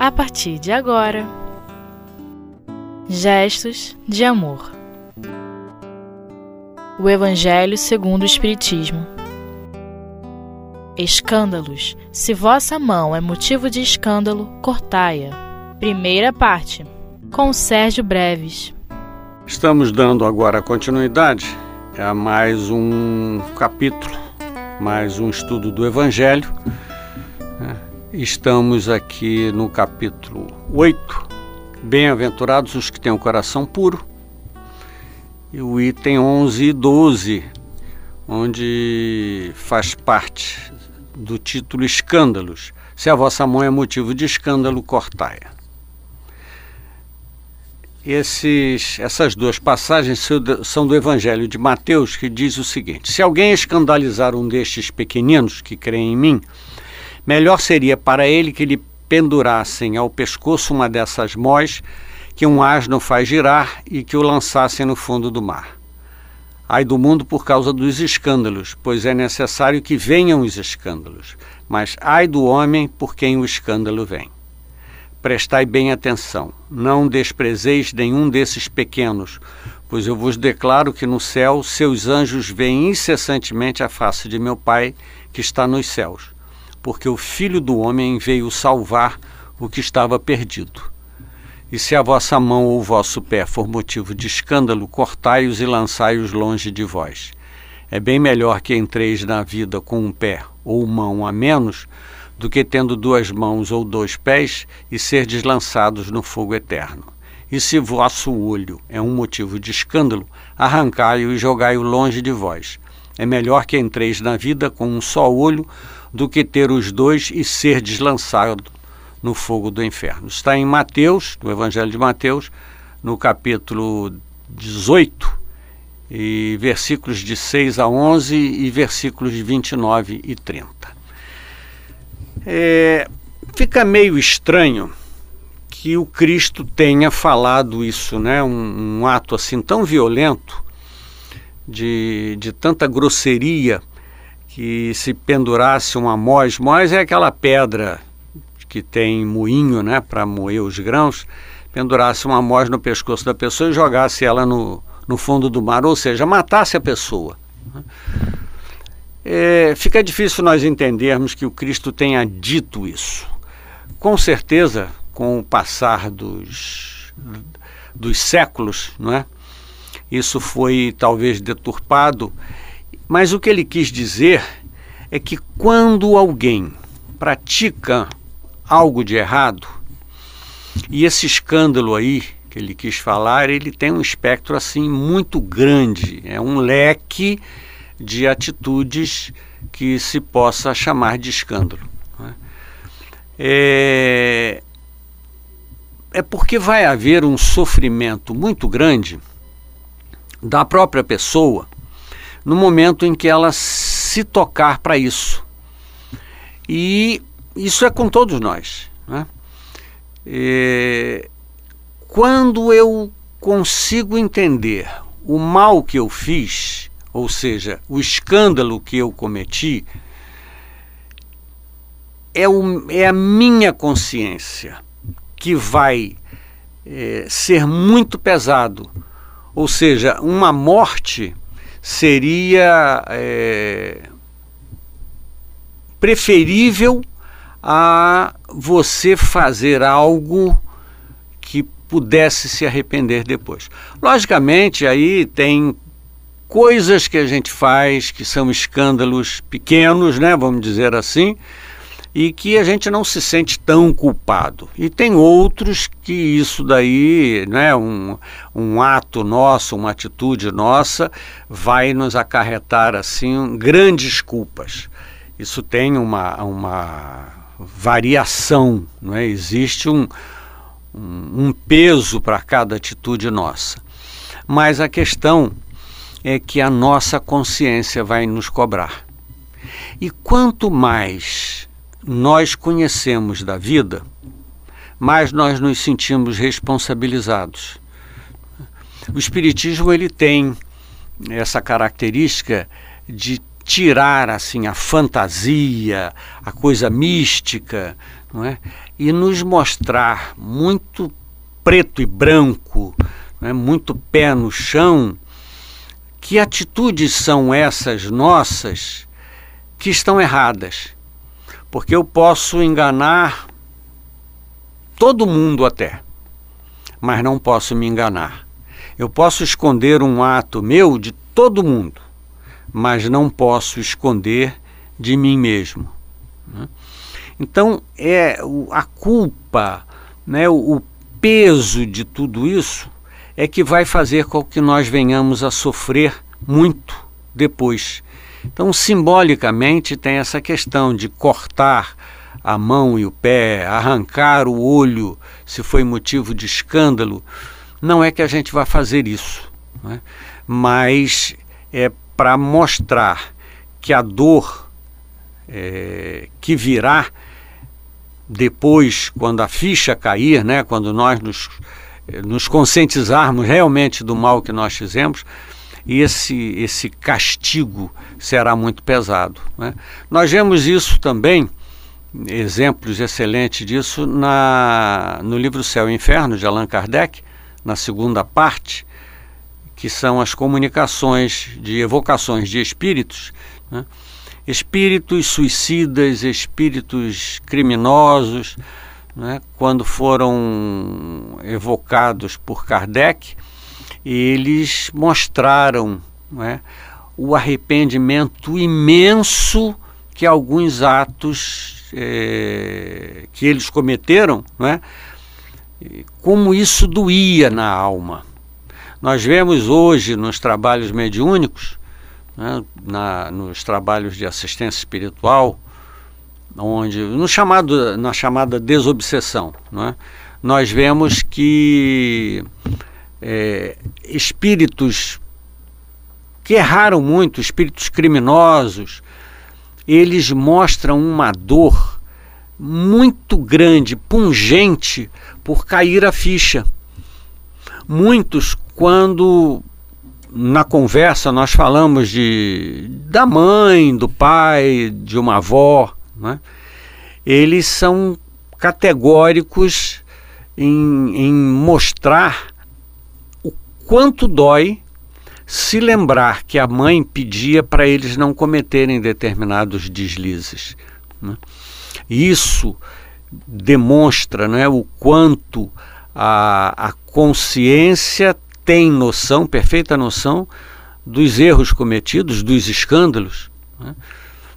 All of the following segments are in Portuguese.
a partir de agora. Gestos de amor. O Evangelho segundo o Espiritismo. Escândalos. Se vossa mão é motivo de escândalo, cortai-a. Primeira parte. Com Sérgio Breves. Estamos dando agora continuidade a mais um capítulo, mais um estudo do Evangelho. Estamos aqui no capítulo 8. Bem-aventurados os que têm o coração puro. E o item 11 e 12, onde faz parte do título Escândalos. Se a vossa mão é motivo de escândalo, cortai-a. Esses, essas duas passagens são do Evangelho de Mateus, que diz o seguinte: Se alguém escandalizar um destes pequeninos que creem em mim, melhor seria para ele que lhe pendurassem ao pescoço uma dessas mós que um asno faz girar e que o lançassem no fundo do mar. Ai do mundo por causa dos escândalos, pois é necessário que venham os escândalos, mas ai do homem por quem o escândalo vem. Prestai bem atenção, não desprezeis nenhum desses pequenos, pois eu vos declaro que no céu seus anjos veem incessantemente a face de meu Pai que está nos céus, porque o Filho do Homem veio salvar o que estava perdido. E se a vossa mão ou o vosso pé for motivo de escândalo, cortai-os e lançai-os longe de vós. É bem melhor que entreis na vida com um pé ou mão a menos, do que tendo duas mãos ou dois pés e ser deslançados no fogo eterno. E se vosso olho é um motivo de escândalo, arrancai-o e jogai-o longe de vós. É melhor que entreis na vida com um só olho do que ter os dois e ser deslançado no fogo do inferno. Está em Mateus, no Evangelho de Mateus, no capítulo 18, e versículos de 6 a 11 e versículos de 29 e 30. É, fica meio estranho que o Cristo tenha falado isso, né? um, um ato assim tão violento, de, de tanta grosseria, que se pendurasse uma mós, mós é aquela pedra que tem moinho né, para moer os grãos, pendurasse uma amós no pescoço da pessoa e jogasse ela no, no fundo do mar, ou seja, matasse a pessoa. É, fica difícil nós entendermos que o Cristo tenha dito isso. Com certeza, com o passar dos, dos séculos, não é? isso foi talvez deturpado, mas o que ele quis dizer é que quando alguém pratica algo de errado. E esse escândalo aí que ele quis falar, ele tem um espectro assim muito grande, é um leque de atitudes que se possa chamar de escândalo. Né? É, é porque vai haver um sofrimento muito grande da própria pessoa no momento em que ela se tocar para isso. E isso é com todos nós. Né? E, quando eu consigo entender o mal que eu fiz, ou seja, o escândalo que eu cometi, é, o, é a minha consciência que vai é, ser muito pesado. Ou seja, uma morte seria é, preferível a você fazer algo que pudesse se arrepender depois. Logicamente, aí tem coisas que a gente faz que são escândalos pequenos, né, vamos dizer assim, e que a gente não se sente tão culpado. E tem outros que isso daí, né, um, um ato nosso, uma atitude nossa, vai nos acarretar assim grandes culpas. Isso tem uma, uma variação, não é? existe um, um, um peso para cada atitude nossa. Mas a questão é que a nossa consciência vai nos cobrar. E quanto mais nós conhecemos da vida, mais nós nos sentimos responsabilizados. O espiritismo ele tem essa característica de tirar assim a fantasia, a coisa mística, não é? e nos mostrar muito preto e branco, é? muito pé no chão, que atitudes são essas nossas que estão erradas? Porque eu posso enganar todo mundo até, mas não posso me enganar. Eu posso esconder um ato meu de todo mundo, mas não posso esconder de mim mesmo. Né? Então, é a culpa, né, o peso de tudo isso é que vai fazer com que nós venhamos a sofrer muito depois. Então, simbolicamente, tem essa questão de cortar a mão e o pé, arrancar o olho, se foi motivo de escândalo. Não é que a gente vai fazer isso, né? mas é para mostrar que a dor é, que virá depois, quando a ficha cair, né, quando nós nos, nos conscientizarmos realmente do mal que nós fizemos, esse, esse castigo será muito pesado. Né? Nós vemos isso também, exemplos excelentes disso, na, no livro Céu e Inferno, de Allan Kardec, na segunda parte, que são as comunicações de evocações de espíritos. Né? espíritos suicidas, espíritos criminosos, né, quando foram evocados por Kardec, eles mostraram né, o arrependimento imenso que alguns atos é, que eles cometeram, né, como isso doía na alma. Nós vemos hoje nos trabalhos mediúnicos né, na, nos trabalhos de assistência espiritual, onde no chamado, na chamada desobsessão, né, nós vemos que é, espíritos que erraram muito, espíritos criminosos, eles mostram uma dor muito grande, pungente, por cair a ficha. Muitos, quando na conversa nós falamos de da mãe, do pai, de uma avó, né? eles são categóricos em, em mostrar quanto dói se lembrar que a mãe pedia para eles não cometerem determinados deslizes. Né? Isso demonstra né, o quanto a, a consciência tem noção, perfeita noção, dos erros cometidos, dos escândalos, né?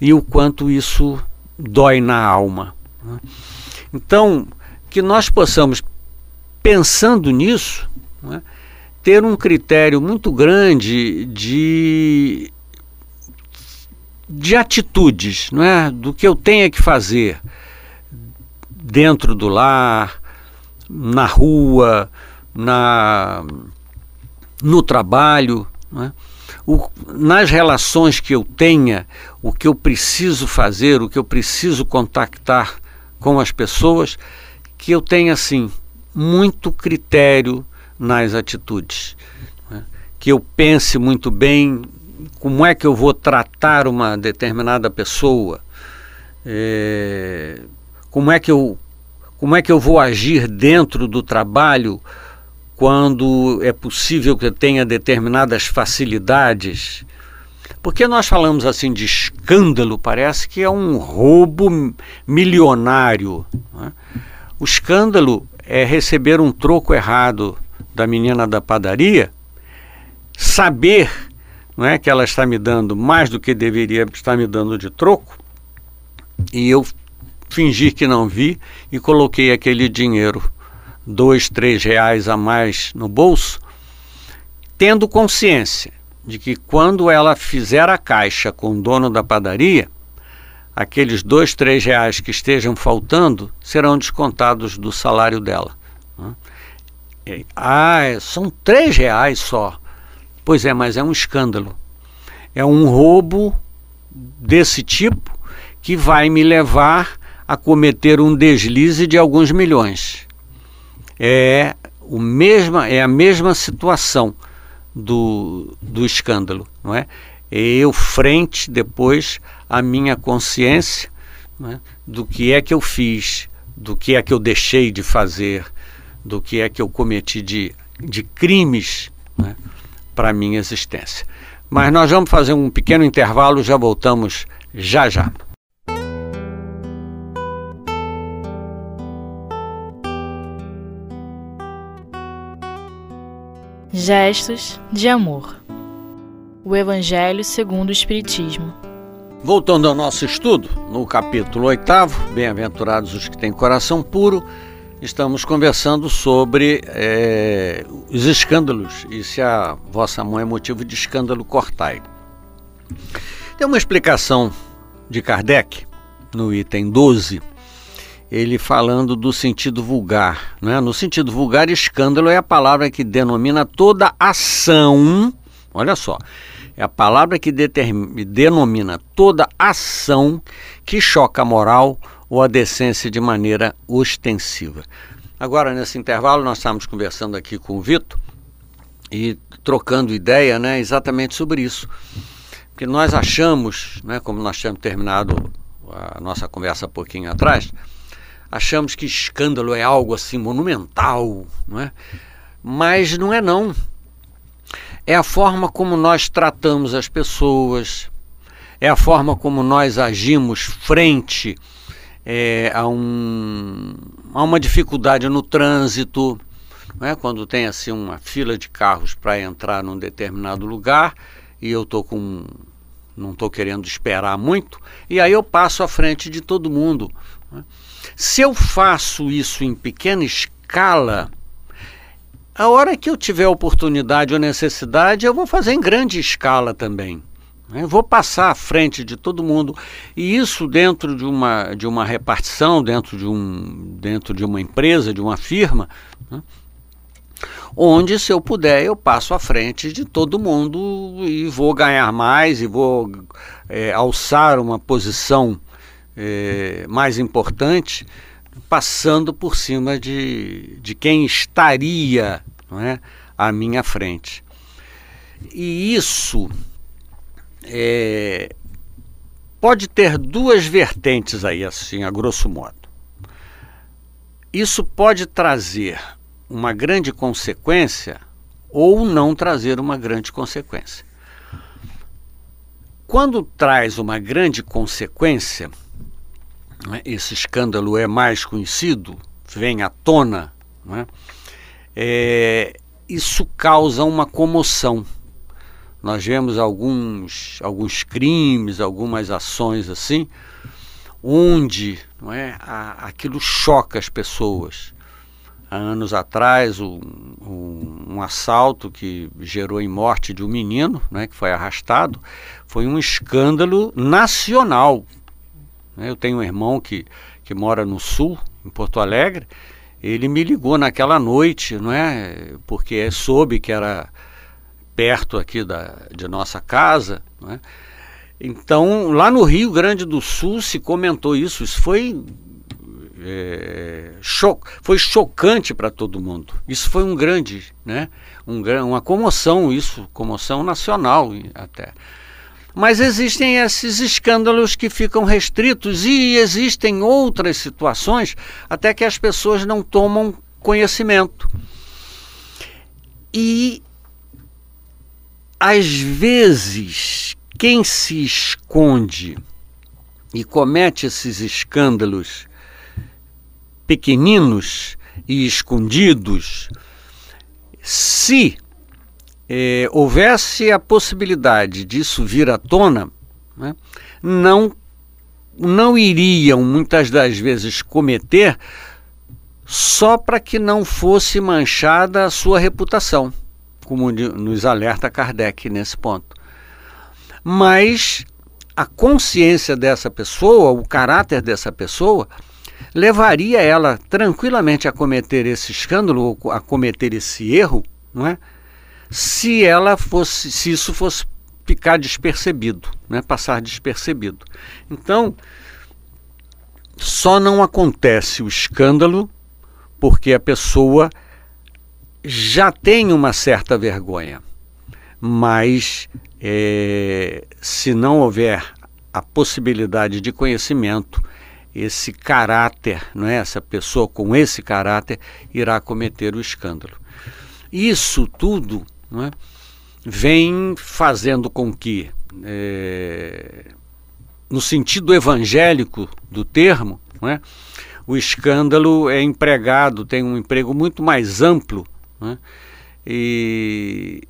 e o quanto isso dói na alma. Né? Então, que nós possamos, pensando nisso, né, ter um critério muito grande de, de atitudes, não é? do que eu tenha que fazer dentro do lar, na rua, na no trabalho, é? o, nas relações que eu tenha, o que eu preciso fazer, o que eu preciso contactar com as pessoas, que eu tenha assim muito critério nas atitudes, é? que eu pense muito bem como é que eu vou tratar uma determinada pessoa, é, como é que eu como é que eu vou agir dentro do trabalho quando é possível que tenha determinadas facilidades. Porque nós falamos assim de escândalo, parece que é um roubo milionário. Né? O escândalo é receber um troco errado da menina da padaria, saber não é, que ela está me dando mais do que deveria estar me dando de troco, e eu fingir que não vi e coloquei aquele dinheiro dois, três reais a mais no bolso, tendo consciência de que quando ela fizer a caixa com o dono da padaria, aqueles dois, três reais que estejam faltando serão descontados do salário dela. Né? Ah, é, são três reais só. Pois é, mas é um escândalo. É um roubo desse tipo que vai me levar a cometer um deslize de alguns milhões é, o mesma, é a mesma situação do, do escândalo, não é? eu frente depois à minha consciência né, do que é que eu fiz, do que é que eu deixei de fazer, do que é que eu cometi de, de crimes né, para a minha existência. Mas nós vamos fazer um pequeno intervalo, já voltamos já já. Gestos de amor. O Evangelho segundo o Espiritismo. Voltando ao nosso estudo, no capítulo 8, Bem-aventurados os que têm coração puro, estamos conversando sobre é, os escândalos e se a vossa mão é motivo de escândalo, cortai. Tem uma explicação de Kardec, no item 12, ele falando do sentido vulgar. Né? No sentido vulgar, escândalo é a palavra que denomina toda ação, olha só, é a palavra que denomina toda ação que choca a moral ou a decência de maneira ostensiva. Agora, nesse intervalo, nós estamos conversando aqui com o Vitor e trocando ideia né, exatamente sobre isso. Porque nós achamos, né, como nós tínhamos terminado a nossa conversa há pouquinho atrás, achamos que escândalo é algo assim monumental, não é? mas não é não é a forma como nós tratamos as pessoas, é a forma como nós agimos frente é, um, uma dificuldade no trânsito, é? quando tem assim uma fila de carros para entrar num determinado lugar e eu estou com não estou querendo esperar muito e aí eu passo à frente de todo mundo. É? Se eu faço isso em pequena escala, a hora que eu tiver oportunidade ou necessidade, eu vou fazer em grande escala também. Né? Vou passar à frente de todo mundo. E isso dentro de uma, de uma repartição, dentro de, um, dentro de uma empresa, de uma firma, né? onde, se eu puder, eu passo à frente de todo mundo e vou ganhar mais e vou é, alçar uma posição é, mais importante passando por cima de, de quem estaria não é, à minha frente. E isso é, pode ter duas vertentes aí, assim, a grosso modo. Isso pode trazer uma grande consequência ou não trazer uma grande consequência. Quando traz uma grande consequência, né, esse escândalo é mais conhecido, vem à tona, né, é, isso causa uma comoção. Nós vemos alguns, alguns crimes, algumas ações assim, onde não é, a, aquilo choca as pessoas. Há anos atrás, um, um, um, assalto que gerou em morte de um menino, né, que foi arrastado, foi um escândalo nacional. Né? Eu tenho um irmão que, que mora no sul, em Porto Alegre. Ele me ligou naquela noite, não é? Porque soube que era perto aqui da, de nossa casa, não é? Então, lá no Rio Grande do Sul se comentou isso. Isso foi é, cho foi chocante para todo mundo. Isso foi um grande, né? Um, uma comoção, isso, comoção nacional até. Mas existem esses escândalos que ficam restritos e existem outras situações até que as pessoas não tomam conhecimento. E às vezes quem se esconde e comete esses escândalos pequeninos e escondidos, se eh, houvesse a possibilidade disso vir à tona, né, não, não iriam muitas das vezes cometer só para que não fosse manchada a sua reputação, como nos alerta Kardec nesse ponto. Mas a consciência dessa pessoa, o caráter dessa pessoa, levaria ela tranquilamente a cometer esse escândalo, a cometer esse erro, não é? se ela fosse, se isso fosse ficar despercebido, né, passar despercebido. Então, só não acontece o escândalo porque a pessoa já tem uma certa vergonha. mas é, se não houver a possibilidade de conhecimento, esse caráter, não é? essa pessoa com esse caráter irá cometer o escândalo. Isso tudo é? vem fazendo com que, é, no sentido evangélico do termo, é? o escândalo é empregado, tem um emprego muito mais amplo, né? e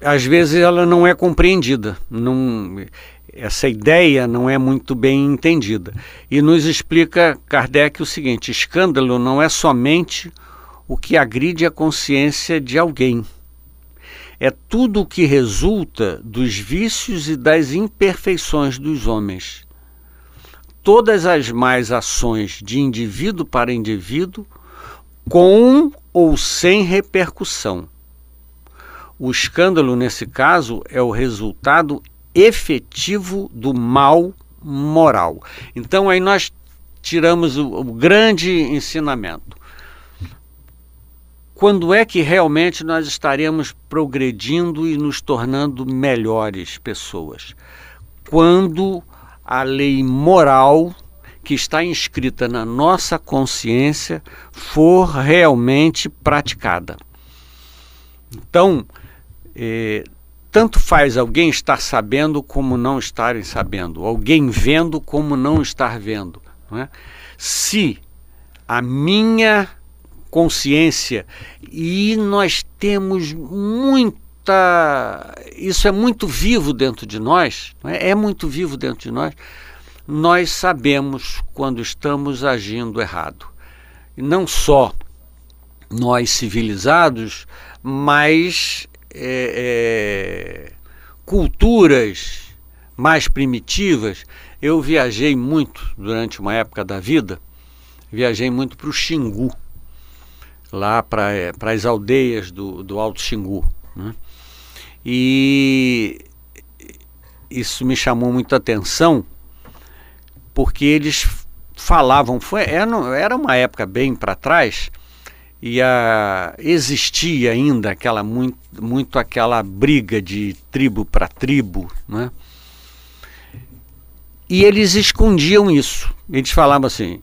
às vezes ela não é compreendida, não, essa ideia não é muito bem entendida. E nos explica Kardec o seguinte: escândalo não é somente o que agride a consciência de alguém. É tudo o que resulta dos vícios e das imperfeições dos homens todas as mais ações de indivíduo para indivíduo, com ou sem repercussão. O escândalo, nesse caso, é o resultado efetivo do mal moral. Então, aí nós tiramos o, o grande ensinamento. Quando é que realmente nós estaremos progredindo e nos tornando melhores pessoas? Quando a lei moral que está inscrita na nossa consciência for realmente praticada. Então, eh, tanto faz alguém estar sabendo como não estarem sabendo, alguém vendo como não estar vendo. Não é? Se a minha consciência, e nós temos está. Isso é muito vivo dentro de nós, é? é muito vivo dentro de nós. Nós sabemos quando estamos agindo errado. Não só nós civilizados, mas é, é, culturas mais primitivas. Eu viajei muito durante uma época da vida, viajei muito para o Xingu, lá para é, as aldeias do, do Alto Xingu. Né? E isso me chamou muita atenção, porque eles falavam, foi, era uma época bem para trás, e a, existia ainda aquela muito, muito aquela briga de tribo para tribo, né? E eles escondiam isso. Eles falavam assim.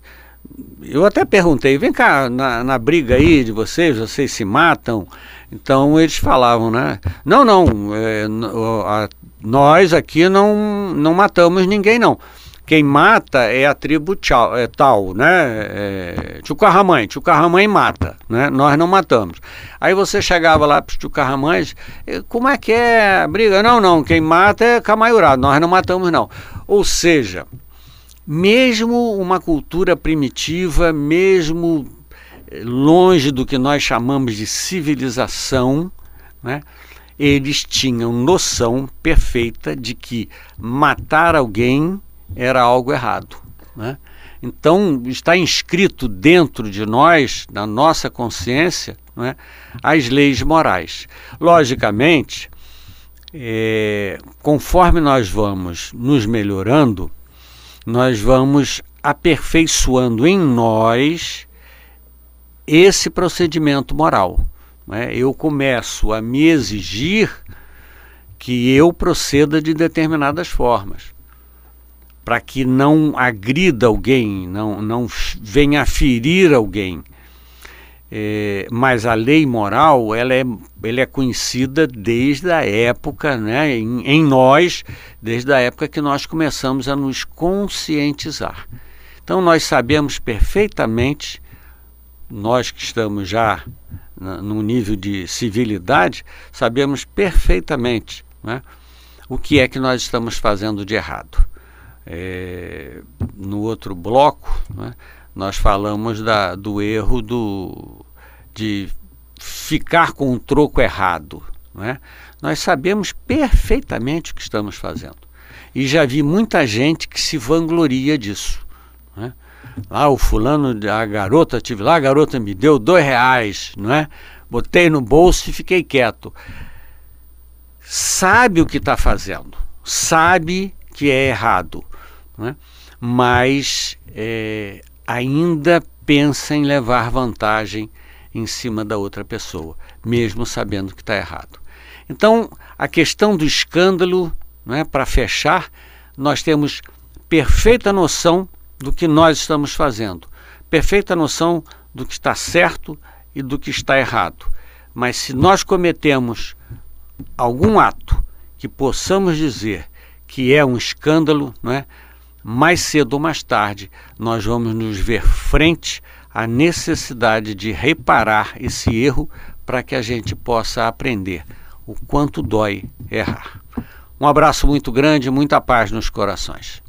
Eu até perguntei, vem cá, na, na briga aí de vocês, vocês se matam? Então eles falavam, né? Não, não, é, nós aqui não, não matamos ninguém, não. Quem mata é a tribo tchau, é, tal, né? É, Tchucarramãe, Tchucarramãe mata, né? Nós não matamos. Aí você chegava lá para os Tchucarramães, como é que é a briga? Não, não, quem mata é Camaiurá, nós não matamos, não. Ou seja, mesmo uma cultura primitiva, mesmo longe do que nós chamamos de civilização, né? eles tinham noção perfeita de que matar alguém era algo errado. Né? Então, está inscrito dentro de nós, na nossa consciência, né, as leis morais. Logicamente, é, conforme nós vamos nos melhorando, nós vamos aperfeiçoando em nós esse procedimento moral. Né? Eu começo a me exigir que eu proceda de determinadas formas, para que não agrida alguém, não, não venha ferir alguém. É, mas a lei moral ela é, ela é conhecida desde a época, né, em, em nós, desde a época que nós começamos a nos conscientizar. Então nós sabemos perfeitamente nós que estamos já no nível de civilidade, sabemos perfeitamente né, o que é que nós estamos fazendo de errado. É, no outro bloco, né, nós falamos da, do erro do, de ficar com um troco errado. Né? Nós sabemos perfeitamente o que estamos fazendo. E já vi muita gente que se vangloria disso. Né? Lá o fulano, a garota, tive lá, a garota me deu dois reais, não é? Botei no bolso e fiquei quieto. Sabe o que está fazendo, sabe que é errado, não é? mas é, ainda pensa em levar vantagem em cima da outra pessoa, mesmo sabendo que está errado. Então, a questão do escândalo, né, para fechar, nós temos perfeita noção do que nós estamos fazendo, perfeita noção do que está certo e do que está errado. Mas se nós cometemos algum ato que possamos dizer que é um escândalo, não é? Mais cedo ou mais tarde nós vamos nos ver frente à necessidade de reparar esse erro para que a gente possa aprender o quanto dói errar. Um abraço muito grande, muita paz nos corações.